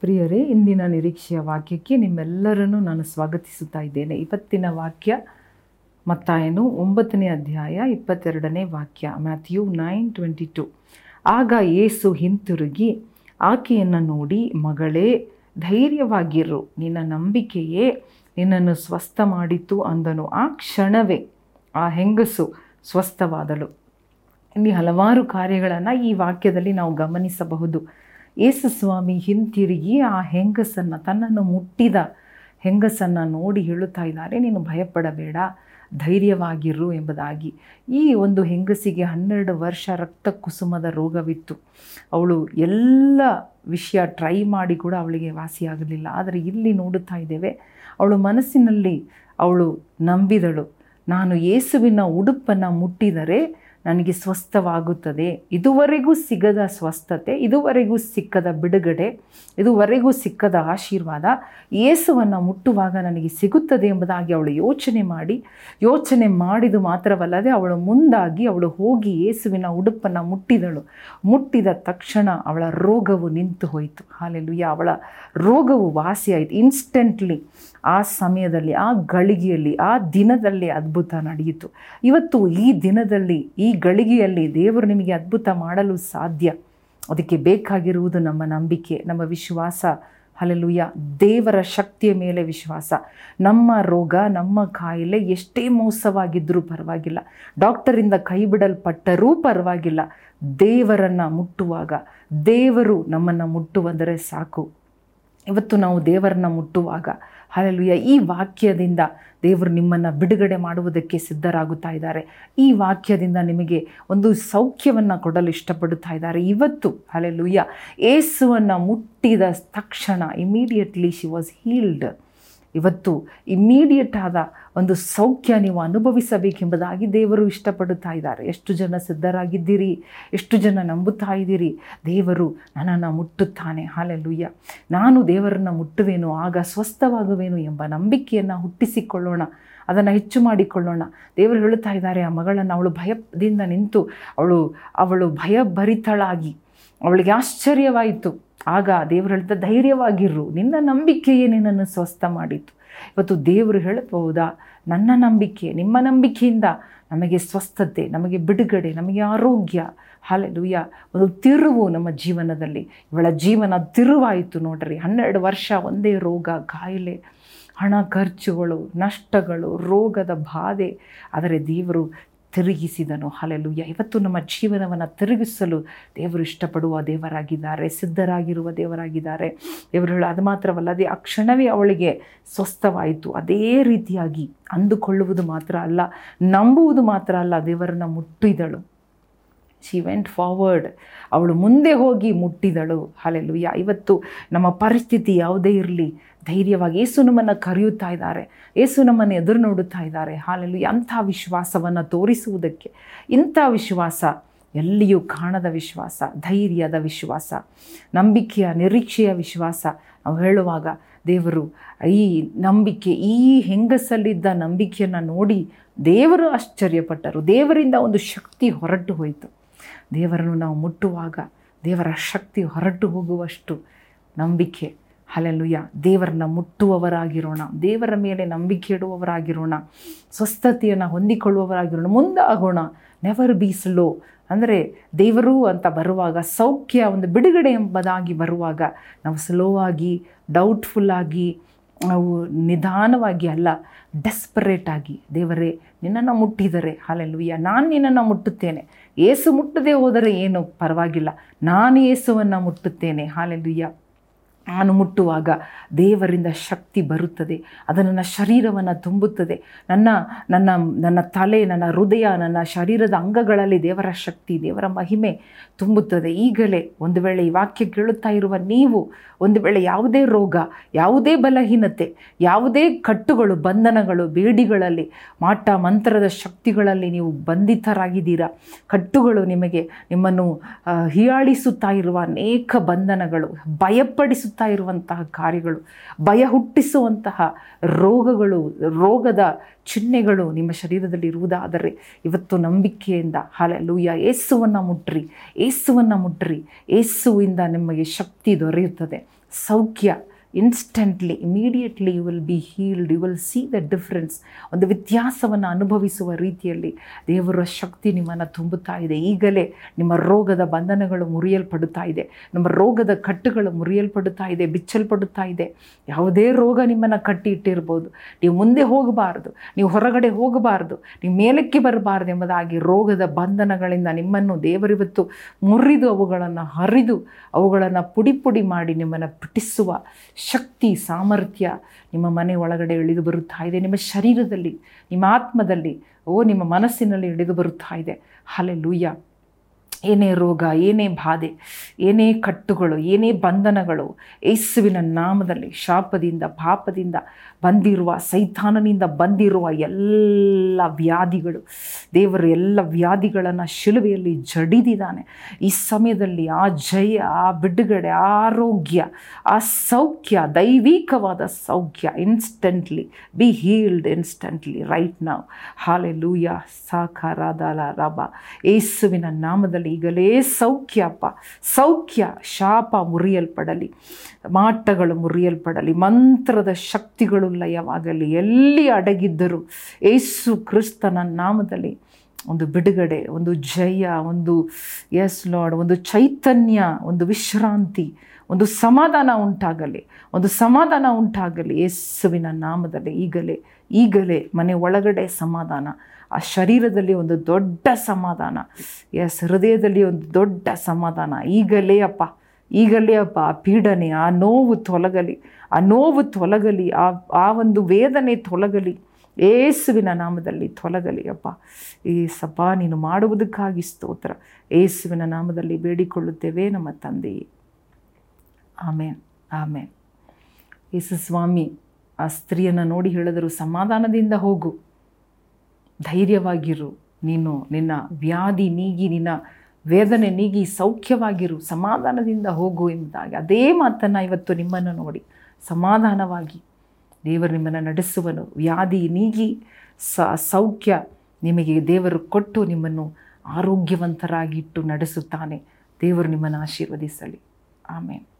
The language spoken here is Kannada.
ಪ್ರಿಯರೇ, ಇಂದಿನ ನಿರೀಕ್ಷೆಯ ವಾಕ್ಯಕ್ಕೆ ನಿಮ್ಮೆಲ್ಲರನ್ನು ನಾನು ಸ್ವಾಗತಿಸುತ್ತಾ ಇದ್ದೇನೆ. ಇವತ್ತಿನ ವಾಕ್ಯ, ಮತ್ತಾಯನು ಒಂಬತ್ತನೇ ಅಧ್ಯಾಯ, ಇಪ್ಪತ್ತೆರಡನೇ ವಾಕ್ಯ, ಮ್ಯಾಥ್ಯೂ ನೈನ್ ಟ್ವೆಂಟಿ ಟು. ಆಗ ಏಸು ಹಿಂತಿರುಗಿ, ಆಕೆಯನ್ನು ನೋಡಿ, ಮಗಳೇ, ಧೈರ್ಯವಾಗಿರು, ನಿನ್ನ ನಂಬಿಕೆಯೇ ನಿನ್ನನ್ನು ಸ್ವಸ್ಥ ಮಾಡಿತು ಅಂದನು. ಆ ಕ್ಷಣವೇ ಆ ಹೆಂಗಸು ಸ್ವಸ್ಥವಾದಳು. ಇಲ್ಲಿ ಹಲವಾರು ಕಾರ್ಯಗಳನ್ನು ಈ ವಾಕ್ಯದಲ್ಲಿ ನಾವು ಗಮನಿಸಬಹುದು. ಯೇಸು ಸ್ವಾಮಿ ಹಿಂತಿರುಗಿ ಆ ಹೆಂಗಸನ್ನು, ತನ್ನನ್ನು ಮುಟ್ಟಿದ ಹೆಂಗಸನ್ನು ನೋಡಿ ಹೇಳುತ್ತಾ ಇದ್ದಾರೆ. ನೀನು ಭಯಪಡಬೇಡ, ಧೈರ್ಯವಾಗಿರು ಎಂಬುದಾಗಿ. ಈ ಒಂದು ಹೆಂಗಸಿಗೆ ಹನ್ನೆರಡು ವರ್ಷ ರಕ್ತ ಕುಸುಮದ ರೋಗವಿತ್ತು. ಅವಳು ಎಲ್ಲ ವಿಷಯ ಟ್ರೈ ಮಾಡಿ ಕೂಡ ಅವಳಿಗೆ ವಾಸಿಯಾಗಲಿಲ್ಲ. ಆದರೆ ಇಲ್ಲಿ ನೋಡುತ್ತಾ ಇದ್ದೇವೆ, ಅವಳು ಮನಸ್ಸಿನಲ್ಲಿ ಅವಳು ನಂಬಿದಳು. ನಾನು ಯೇಸುವಿನ ಉಡುಪನ್ನು ಮುಟ್ಟಿದರೆ ನನಗೆ ಸ್ವಸ್ಥವಾಗುತ್ತದೆ. ಇದುವರೆಗೂ ಸಿಗದ ಸ್ವಸ್ಥತೆ, ಇದುವರೆಗೂ ಸಿಕ್ಕದ ಬಿಡುಗಡೆ, ಇದುವರೆಗೂ ಸಿಕ್ಕದ ಆಶೀರ್ವಾದ ಏಸುವನ್ನು ಮುಟ್ಟುವಾಗ ನನಗೆ ಸಿಗುತ್ತದೆ ಎಂಬುದಾಗಿ ಅವಳು ಯೋಚನೆ ಮಾಡಿ, ಯೋಚನೆ ಮಾಡಿದು ಮಾತ್ರವಲ್ಲದೆ ಅವಳು ಮುಂದಾಗಿ, ಅವಳು ಹೋಗಿ ಯೇಸುವಿನ ಉಡುಪನ್ನು ಮುಟ್ಟಿದಳು. ಮುಟ್ಟಿದ ತಕ್ಷಣ ಅವಳ ರೋಗವು ನಿಂತು ಹೋಯಿತು. ಹಾಲೆಲುಯ್ಯ. ಅವಳ ರೋಗವು ವಾಸಿಯಾಯಿತು. ಇನ್ಸ್ಟೆಂಟ್ಲಿ ಆ ಸಮಯದಲ್ಲಿ, ಆ ಗಳಿಗೆಯಲ್ಲಿ, ಆ ದಿನದಲ್ಲಿ ಅದ್ಭುತ ನಡೆಯಿತು. ಇವತ್ತು ಈ ದಿನದಲ್ಲಿ, ಈ ಗಳಿಗೆಯಲ್ಲಿ ದೇವರು ನಿಮಗೆ ಅದ್ಭುತ ಮಾಡಲು ಸಾಧ್ಯ. ಅದಕ್ಕೆ ಬೇಕಾಗಿರುವುದು ನಮ್ಮ ನಂಬಿಕೆ, ನಮ್ಮ ವಿಶ್ವಾಸ. ಹಲಲುಯ್ಯ ದೇವರ ಶಕ್ತಿಯ ಮೇಲೆ ವಿಶ್ವಾಸ. ನಮ್ಮ ರೋಗ, ನಮ್ಮ ಕಾಯಿಲೆ ಎಷ್ಟೇ ಮೋಸವಾಗಿದ್ದರೂ ಪರವಾಗಿಲ್ಲ. ಡಾಕ್ಟರಿಂದ ಕೈ ಬಿಡಲ್ಪಟ್ಟರೂ ಪರವಾಗಿಲ್ಲ. ದೇವರನ್ನು ಮುಟ್ಟುವಾಗ, ದೇವರು ನಮ್ಮನ್ನು ಮುಟ್ಟುವಂದರೆ ಸಾಕು. ಇವತ್ತು ನಾವು ದೇವರನ್ನ ಮುಟ್ಟುವಾಗ ಹಾಲೆಲುಯ್ಯ. ಈ ವಾಕ್ಯದಿಂದ ದೇವರು ನಿಮ್ಮನ್ನು ಬಿಡುಗಡೆ ಮಾಡುವುದಕ್ಕೆ ಸಿದ್ಧರಾಗುತ್ತಾ ಇದ್ದಾರೆ. ಈ ವಾಕ್ಯದಿಂದ ನಿಮಗೆ ಒಂದು ಸೌಖ್ಯವನ್ನು ಕೊಡಲು ಇಷ್ಟಪಡುತ್ತಾ ಇದ್ದಾರೆ. ಇವತ್ತು, ಹಾಲೆಲುಯ್ಯ, ಏಸುವನ್ನು ಮುಟ್ಟಿದ ತಕ್ಷಣ ಇಮಿಡಿಯೇಟ್ಲಿ ಶಿ ವಾಸ್ ಹೀಲ್ಡ್ ಇವತ್ತು ಇಮ್ಮಿಡಿಯೇಟ್ ಆದ ಒಂದು ಸೌಖ್ಯ ನೀವು ಅನುಭವಿಸಬೇಕೆಂಬುದಾಗಿ ದೇವರು ಇಷ್ಟಪಡುತ್ತಾ ಇದ್ದಾರೆ. ಎಷ್ಟು ಜನ ಸಿದ್ಧರಾಗಿದ್ದೀರಿ? ಎಷ್ಟು ಜನ ನಂಬುತ್ತಾ ಇದ್ದೀರಿ? ದೇವರು ನನ್ನನ್ನು ಮುಟ್ಟುತ್ತಾನೆ. ಹಾಲೆಲ್ಲುಯ್ಯ ನಾನು ದೇವರನ್ನು ಮುಟ್ಟುವೇನು, ಆಗ ಸ್ವಸ್ಥವಾಗುವೇನು ಎಂಬ ನಂಬಿಕೆಯನ್ನು ಹುಟ್ಟಿಸಿಕೊಳ್ಳೋಣ. ಅದನ್ನು ಹೆಚ್ಚು ಮಾಡಿಕೊಳ್ಳೋಣ. ದೇವರು ಹೇಳುತ್ತಾ ಇದ್ದಾರೆ, ಆ ಮಗಳನ್ನು ಅವಳು ಭಯದಿಂದ ನಿಂತು, ಅವಳು ಅವಳು ಭಯಭರಿತಳಾಗಿ. ಅವಳಿಗೆ ಆಶ್ಚರ್ಯವಾಯಿತು. ಆಗ ದೇವರು ಹೇಳ್ತಾ ಧೈರ್ಯವಾಗಿರು ನಿನ್ನ ನಂಬಿಕೆಯೇ ನಿನ್ನನ್ನು ಸ್ವಸ್ಥ ಮಾಡಿತು ಇವತ್ತು ದೇವರು ಹೇಳಬಹುದಾ? ನನ್ನ ನಂಬಿಕೆ, ನಿಮ್ಮ ನಂಬಿಕೆಯಿಂದ ನಮಗೆ ಸ್ವಸ್ಥತೆ, ನಮಗೆ ಬಿಡುಗಡೆ, ನಮಗೆ ಆರೋಗ್ಯ. ಹಾಲೆಲುಯ್ಯ ಒಂದು ತಿರುವು ನಮ್ಮ ಜೀವನದಲ್ಲಿ. ಇವಳ ಜೀವನ ತಿರುವಾಯಿತು ನೋಡ್ರಿ. ಹನ್ನೆರಡು ವರ್ಷ ಒಂದೇ ರೋಗ ಕಾಯಿಲೆ ಹಣ ಖರ್ಚುಗಳು, ನಷ್ಟಗಳು, ರೋಗದ ಬಾಧೆ. ಆದರೆ ದೇವರು ತಿರುಗಿಸಿದನು. ಹಲಲುಯ್ಯ ಇವತ್ತು ನಮ್ಮ ಜೀವನವನ್ನು ತಿರುಗಿಸಲು ದೇವರು ಇಷ್ಟಪಡುವ ದೇವರಾಗಿದ್ದಾರೆ, ಸಿದ್ಧರಾಗಿರುವ ದೇವರಾಗಿದ್ದಾರೆ. ದೇವರು ಅದು ಮಾತ್ರವಲ್ಲದೆ ಆ ಕ್ಷಣವೇ ಅವಳಿಗೆ ಸ್ವಸ್ಥವಾಯಿತು. ಅದೇ ರೀತಿಯಾಗಿ ಅಂದುಕೊಳ್ಳುವುದು ಮಾತ್ರ ಅಲ್ಲ, ನಂಬುವುದು ಮಾತ್ರ ಅಲ್ಲ, ದೇವರನ್ನು ಮುಟ್ಟಿದಳು. ಶಿ ವೆಂಟ್ ಫಾರ್ವರ್ಡ್ ಅವಳು ಮುಂದೆ ಹೋಗಿ ಮುಟ್ಟಿದಳು. ಹಾಲೆಲುಯ್ಯ ಇವತ್ತು ನಮ್ಮ ಪರಿಸ್ಥಿತಿ ಯಾವುದೇ ಇರಲಿ, ಧೈರ್ಯವಾಗಿ ಏಸು ನಮ್ಮನ್ನು ಕರೆಯುತ್ತಾ ಇದ್ದಾರೆ. ಏಸು ನಮ್ಮನ್ನು ಎದುರು ನೋಡುತ್ತಾ ಇದ್ದಾರೆ. ಹಾಲೆಲು ಅಂಥ ವಿಶ್ವಾಸವನ್ನು ತೋರಿಸುವುದಕ್ಕೆ, ಇಂಥ ವಿಶ್ವಾಸ ಎಲ್ಲಿಯೂ ಕಾಣದ ವಿಶ್ವಾಸ, ಧೈರ್ಯದ ವಿಶ್ವಾಸ, ನಂಬಿಕೆಯ, ನಿರೀಕ್ಷೆಯ ವಿಶ್ವಾಸ. ನಾವು ಹೇಳುವಾಗ ದೇವರು ಈ ನಂಬಿಕೆ, ಈ ಹೆಂಗಸಲ್ಲಿದ್ದ ನಂಬಿಕೆಯನ್ನು ನೋಡಿ ದೇವರು ಆಶ್ಚರ್ಯಪಟ್ಟರು. ದೇವರಿಂದ ಒಂದು ಶಕ್ತಿ ಹೊರಟು ಹೋಯಿತು. ದೇವರನ್ನು ನಾವು ಮುಟ್ಟುವಾಗ ದೇವರ ಶಕ್ತಿ ಹೊರಟು ಹೋಗುವಷ್ಟು ನಂಬಿಕೆ. ಅಲೆಲುಯ್ಯ ದೇವರನ್ನ ಮುಟ್ಟುವವರಾಗಿರೋಣ. ದೇವರ ಮೇಲೆ ನಂಬಿಕೆ ಇಡುವವರಾಗಿರೋಣ. ಸ್ವಸ್ಥತೆಯನ್ನು ಹೊಂದಿಕೊಳ್ಳುವವರಾಗಿರೋಣ. ಮುಂದಾಗೋಣ. ನೆವರ್ ಬಿ ಸ್ಲೋ ಅಂದರೆ ದೇವರು ಅಂತ ಬರುವಾಗ, ಸೌಖ್ಯ, ಒಂದು ಬಿಡುಗಡೆ ಎಂಬುದಾಗಿ ಬರುವಾಗ ನಾವು ಸ್ಲೋ ಆಗಿ ಡೌಟ್ಫುಲ್ಲಾಗಿ ನಾವು ನಿಧಾನವಾಗಿ ಅಲ್ಲ ಡೆಸ್ಪರೇಟ್ ಆಗಿ, ದೇವರೇ, ನಿನ್ನನ್ನು ಮುಟ್ಟಿದರೆ ಹಾಲೆಲುಯ್ಯ ನಾನು ನಿನ್ನನ್ನು ಮುಟ್ಟುತ್ತೇನೆ. ಏಸು ಮುಟ್ಟದೆ ಹೋದರೆ ಏನು ಪರವಾಗಿಲ್ಲ. ನಾನು ಏಸುವನ್ನು ಮುಟ್ಟುತ್ತೇನೆ ಹಾಲೆಲುಯ್ಯ ನಾನು ಮುಟ್ಟುವಾಗ ದೇವರಿಂದ ಶಕ್ತಿ ಬರುತ್ತದೆ. ಅದು ನನ್ನ ಶರೀರವನ್ನು ತುಂಬುತ್ತದೆ. ನನ್ನ ನನ್ನ ನನ್ನ ತಲೆ, ನನ್ನ ಹೃದಯ, ನನ್ನ ಶರೀರದ ಅಂಗಗಳಲ್ಲಿ ದೇವರ ಶಕ್ತಿ, ದೇವರ ಮಹಿಮೆ ತುಂಬುತ್ತದೆ. ಈಗಲೇ ಒಂದು ವೇಳೆ ಈ ವಾಕ್ಯ ಕೇಳುತ್ತಾ ಇರುವ ನೀವು ಒಂದು ವೇಳೆ ಯಾವುದೇ ರೋಗ, ಯಾವುದೇ ಬಲಹೀನತೆ, ಯಾವುದೇ ಕಟ್ಟುಗಳು, ಬಂಧನಗಳು, ಬೇಡಿಗಳಲ್ಲಿ, ಮಾಟ, ಮಂತ್ರದ ಶಕ್ತಿಗಳಲ್ಲಿ ನೀವು ಬಂಧಿತರಾಗಿದ್ದೀರಾ? ಕಟ್ಟುಗಳು ನಿಮಗೆ ನಿಮ್ಮನ್ನು ಹೀಯಾಳಿಸುತ್ತಾ ಇರುವ ಅನೇಕ ಬಂಧನಗಳು, ಭಯಪಡಿಸುತ್ತಾ ನಡೆಸ್ತಾ ಇರುವಂತಹ ಕಾರ್ಯಗಳು, ಭಯ ಹುಟ್ಟಿಸುವಂತಹ ರೋಗಗಳು, ರೋಗದ ಚಿಹ್ನೆಗಳು ನಿಮ್ಮ ಶರೀರದಲ್ಲಿ ಇರುವುದಾದರೆ ಇವತ್ತು ನಂಬಿಕೆಯಿಂದ ಹಾಲೆಲ್ಲೂಯ್ಯ ಏಸುವನ್ನು ಮುಟ್ರಿ ಏಸುವನ್ನು ಮುಟ್ರಿ, ಏಸುವಿಂದ ನಿಮಗೆ ಶಕ್ತಿ ದೊರೆಯುತ್ತದೆ. ಸೌಖ್ಯ instantly immediately you will be healed you will see the difference ಒಂದು ವ್ಯತ್ಯಾಸವನ್ನು ಅನುಭವಿಸುವ ರೀತಿಯಲ್ಲಿ ದೇವರ ಶಕ್ತಿ ನಿಮ್ಮನ್ನು ತುಂಬುತ್ತಾ ಇದೆ. ಈಗಲೇ ನಿಮ್ಮ ರೋಗದ ಬಂಧನಗಳು ಮುರಿಯಲ್ಪಡುತ್ತಾ ಇದೆ. ನಿಮ್ಮ ರೋಗದ ಕಟ್ಟುಗಳು ಮುರಿಯಲ್ಪಡುತ್ತಾ ಇದೆ, ಬಿಚ್ಚಲ್ಪಡುತ್ತಾ ಇದೆ. ಯಾವುದೇ ರೋಗ ನಿಮ್ಮನ್ನು ಕಟ್ಟಿ ಇಟ್ಟಿರ್ಬೋದು ನೀವು ಮುಂದೆ ಹೋಗಬಾರ್ದು. ನೀವು ಹೊರಗಡೆ ಹೋಗಬಾರ್ದು. ನೀವು ಮೇಲಕ್ಕೆ ಬರಬಾರ್ದು ಎಂಬುದಾಗಿ ರೋಗದ ಬಂಧನಗಳಿಂದ ನಿಮ್ಮನ್ನು ದೇವರಿವತ್ತು ಮುರಿದು ಅವುಗಳನ್ನು ಹರಿದು ಅವುಗಳನ್ನು ಪುಡಿ ಪುಡಿ ಮಾಡಿ ನಿಮ್ಮನ್ನು ಪುಟಿಸುವ ಶಕ್ತಿ, ಸಾಮರ್ಥ್ಯ ನಿಮ್ಮ ಮನೆ ಒಳಗಡೆ ಇಳಿದು ಬರುತ್ತಾ ಇದೆ. ನಿಮ್ಮ ಶರೀರದಲ್ಲಿ, ನಿಮ್ಮ ಆತ್ಮದಲ್ಲಿ, ಓ, ನಿಮ್ಮ ಮನಸ್ಸಿನಲ್ಲಿ ಇಳಿದು ಬರುತ್ತಾ ಇದೆ. ಹಲೆ ಲೂಯ್ಯ ಏನೇ ರೋಗ, ಏನೇ ಬಾಧೆ, ಏನೇ ಕಟ್ಟುಗಳು, ಏನೇ ಬಂಧನಗಳು, ಯೇಸುವಿನ ನಾಮದಲ್ಲಿ ಶಾಪದಿಂದ, ಪಾಪದಿಂದ ಬಂದಿರುವ, ಸೈತಾನನಿಂದ ಬಂದಿರುವ ಎಲ್ಲ ವ್ಯಾಧಿಗಳು, ದೇವರು ಎಲ್ಲ ವ್ಯಾಧಿಗಳನ್ನು ಶಿಲುವೆಯಲ್ಲಿ ಜಡಿದಿದ್ದಾನೆ. ಈ ಸಮಯದಲ್ಲಿ ಆ ಜಯ, ಆ ಬಿಡುಗಡೆ, ಆರೋಗ್ಯ, ಆ ಸೌಖ್ಯ, ದೈವಿಕವಾದ ಸೌಖ್ಯ instantly be healed instantly right ನಾವು ಹಾಲೆ ಲೂಯ ಸಾಕಾರಾದಲ ರಬ ಏಸುವಿನ ನಾಮದಲ್ಲಿ ಈಗಲೇ ಸೌಖ್ಯಪ್ಪ ಸೌಖ್ಯ, ಶಾಪ ಮುರಿಯಲ್ಪಡಲಿ, ಮಾಟಗಳು ಮುರಿಯಲ್ಪಡಲಿ, ಮಂತ್ರದ ಶಕ್ತಿಗಳು ಲಯವಾಗಲಿ, ಎಲ್ಲಿ ಅಡಗಿದ್ದರೂ ಏಸು ಕ್ರಿಸ್ತನ ನಾಮದಲ್ಲಿ ಒಂದು ಬಿಡುಗಡೆ, ಒಂದು ಜಯ, ಒಂದು ಎಸ್ ಲಾರ್ಡ್ ಒಂದು ಚೈತನ್ಯ, ಒಂದು ವಿಶ್ರಾಂತಿ ಒಂದು ಸಮಾಧಾನ ಉಂಟಾಗಲಿ, ಒಂದು ಸಮಾಧಾನ ಉಂಟಾಗಲಿ ಯೇಸುವಿನ ನಾಮದಲ್ಲಿ ಈಗಲೇ ಈಗಲೇ ಮನೆ ಒಳಗಡೆ ಸಮಾಧಾನ, ಆ ಶರೀರದಲ್ಲಿ ಒಂದು ದೊಡ್ಡ ಸಮಾಧಾನ, ಎಸ್, ಹೃದಯದಲ್ಲಿ ಒಂದು ದೊಡ್ಡ ಸಮಾಧಾನ. ಈಗಲೇ ಅಪ್ಪ ಈಗಲೇ ಅಪ್ಪ, ಆ ಪೀಡನೆ, ಆ ನೋವು ತೊಲಗಲಿ, ಆ ನೋವು ತೊಲಗಲಿ, ಆ ಆ ಒಂದು ವೇದನೆ ತೊಲಗಲಿ ಏಸುವಿನ ನಾಮದಲ್ಲಿ ತೊಲಗಲಿ ಅಪ್ಪ. ಈ ಸಪ್ಪ ನೀನು ಮಾಡುವುದಕ್ಕಾಗಿ ಸ್ತೋತ್ರ. ಏಸುವಿನ ನಾಮದಲ್ಲಿ ಬೇಡಿಕೊಳ್ಳುತ್ತೇವೆ ನಮ್ಮ ತಂದೆಯೇ. ಆಮೇನ್ ಆಮೇನ್. ಯೇಸು ಸ್ವಾಮಿ, ಆ ಸ್ತ್ರೀಯನ್ನು ನೋಡಿ ಹೇಳಿದರು, ಸಮಾಧಾನದಿಂದ ಹೋಗು, ಧೈರ್ಯವಾಗಿರು, ನೀನು ನಿನ್ನ ವ್ಯಾಧಿ ನೀಗಿ, ನಿನ್ನ ವೇದನೆ ನೀಗಿ ಸೌಖ್ಯವಾಗಿರು, ಸಮಾಧಾನದಿಂದ ಹೋಗು ಎಂಬುದಾಗಿ ಅದೇ ಮಾತನ್ನು ಇವತ್ತು ನಿಮ್ಮನ್ನು ನೋಡಿ, ಸಮಾಧಾನವಾಗಿ ದೇವರು ನಿಮ್ಮನ್ನು ನಡೆಸುವನು. ವ್ಯಾಧಿ ನೀಗಿ ಸೌಖ್ಯ ನಿಮಗೆ ದೇವರು ಕೊಟ್ಟು ನಿಮ್ಮನ್ನು ಆರೋಗ್ಯವಂತರಾಗಿಟ್ಟು ನಡೆಸುತ್ತಾನೆ. ದೇವರು ನಿಮ್ಮನ್ನು ಆಶೀರ್ವದಿಸಲಿ. ಆಮೇಲೆ